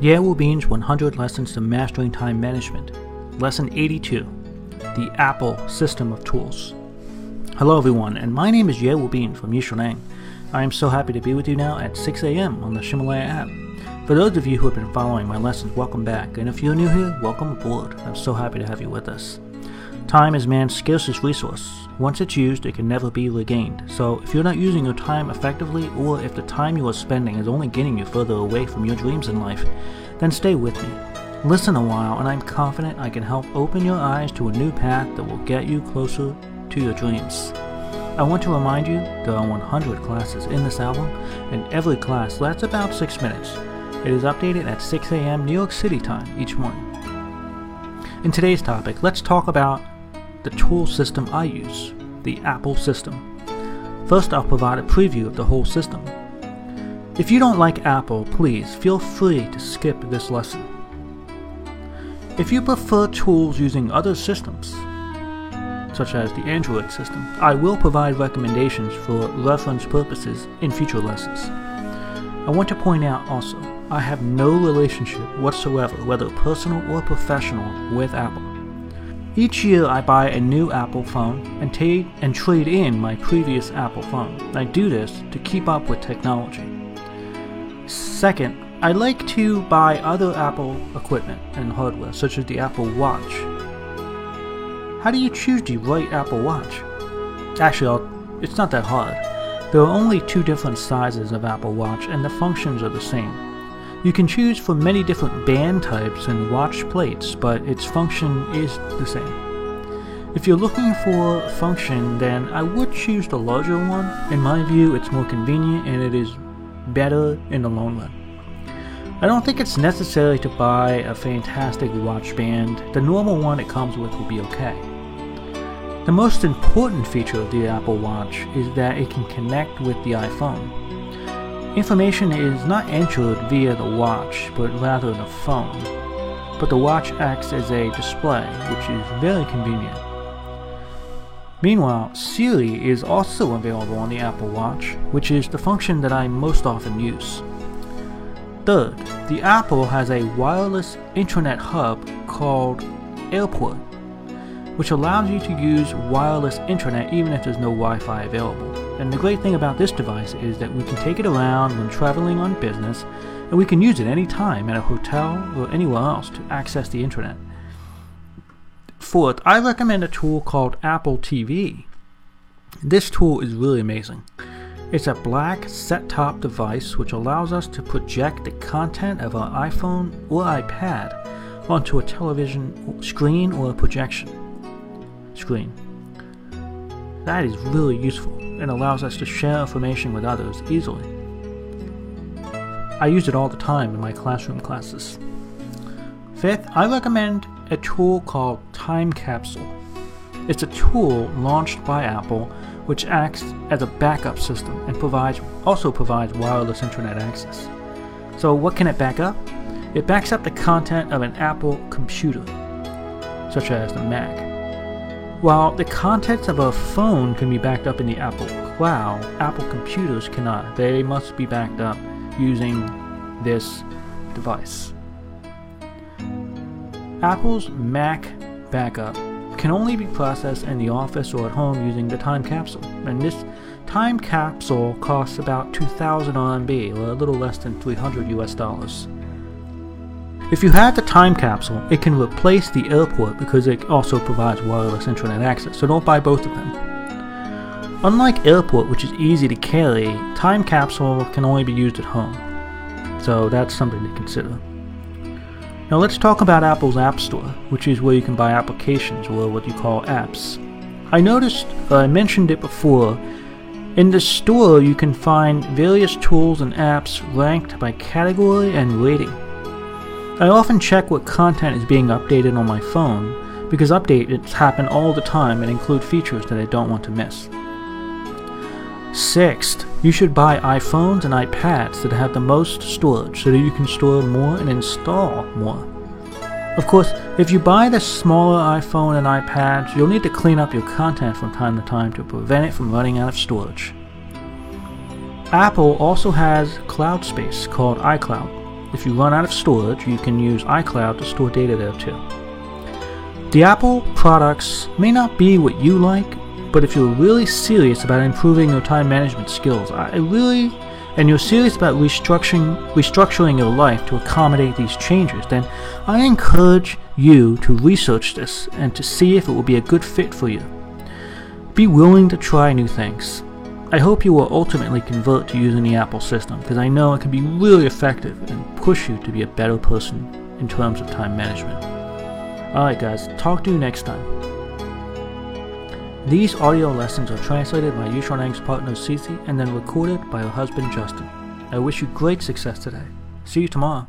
Yale Bean's 100 Lessons to Mastering Time Management, Lesson 82 The Apple System of Tools. Hello, everyone, and my name is Yale Bean from Yixiaoneng. I am so happy to be with you now at 6 a.m. on the Ximalaya app. For those of you who have been following my lessons, welcome back, and if you're new here, welcome aboard. I'm so happy to have you with us. Time is man's scarcest resource. Once it's used, it can never be regained. So, if you're not using your time effectively, or if the time you are spending is only getting you further away from your dreams in life, then stay with me. Listen a while, and I'm confident I can help open your eyes to a new path that will get you closer to your dreams. I want to remind you there are 100 classes in this album, and every class lasts about 6 minutes. It is updated at 6 a.m. New York City time each morning. In today's topic, let's talk about the tool system I use, the Apple system. First, I'll provide a preview of the whole system. If you don't like Apple, please feel free to skip this lesson. If you prefer tools using other systems, such as the Android system, I will provide recommendations for reference purposes in future lessons. I want to point out also, I have no relationship whatsoever, whether personal or professional, with Apple. Each year I buy a new Apple phone and, and trade in my previous Apple phone. I do this to keep up with technology. Second, I like to buy other Apple equipment and hardware, such as the Apple Watch. How do you choose the right Apple Watch? Actually, I'll, it's not that hard. There are only two different sizes of Apple Watch, and the functions are the same. You can choose for many different band types and watch plates, but its function is the same. If you're looking for function, then I would choose the larger one. In my view, it's more convenient and it is better in the long run. I don't think it's necessary to buy a fantastic watch band. The normal one it comes with will be okay. The most important feature of the Apple Watch is that it can connect with the iPhone. Information is not entered via the watch, but rather the phone. But the watch acts as a display, which is very convenient. Meanwhile, Siri is also available on the Apple Watch, which is the function that I most often use. Third, the Apple has a wireless internet hub called AirPort, which allows you to use wireless internet even if there's no Wi Fi available. And the great thing about this device is that we can take it around when traveling on business, and we can use it anytime at a hotel or anywhere else to access the internet. Fourth, I recommend a tool called Apple TV. This tool is really amazing. It's a black set top device which allows us to project the content of our iPhone or iPad onto a television screen or a projection screen. That is really useful and allows us to share information with others easily. I use it all the time in my classroom classes. Fifth, I recommend a tool called Time Capsule. It's a tool launched by Apple which acts as a backup system and provides also provides wireless internet access. So what can it back up? It backs up the content of an Apple computer, such as the Mac. While the contents of a phone can be backed up in the Apple Cloud, Apple computers cannot. They must be backed up using this device. Apple's Mac backup can only be processed in the office or at home using the time capsule, and this time capsule costs about 2000 RMB, or a little less than 300 US dollars. If you have the time capsule, it can replace the airport because it also provides wireless internet access, so don't buy both of them. Unlike airport, which is easy to carry, time capsule can only be used at home. So that's something to consider. Now let's talk about Apple's App Store, which is where you can buy applications or what you call apps. I noticed, uh, I mentioned it before, in the store you can find various tools and apps ranked by category and rating. I often check what content is being updated on my phone because updates happen all the time and include features that I don't want to miss. Sixth, you should buy iPhones and iPads that have the most storage so that you can store more and install more. Of course, if you buy the smaller iPhone and iPads, you'll need to clean up your content from time to time to prevent it from running out of storage. Apple also has cloud space called iCloud if you run out of storage, you can use iCloud to store data there too. The Apple products may not be what you like, but if you're really serious about improving your time management skills, I really and you're serious about restructuring restructuring your life to accommodate these changes, then I encourage you to research this and to see if it will be a good fit for you. Be willing to try new things. I hope you will ultimately convert to using the Apple system because I know it can be really effective and push you to be a better person in terms of time management. Alright, guys, talk to you next time. These audio lessons are translated by Yixiaoneng's partner Cece and then recorded by her husband Justin. I wish you great success today. See you tomorrow.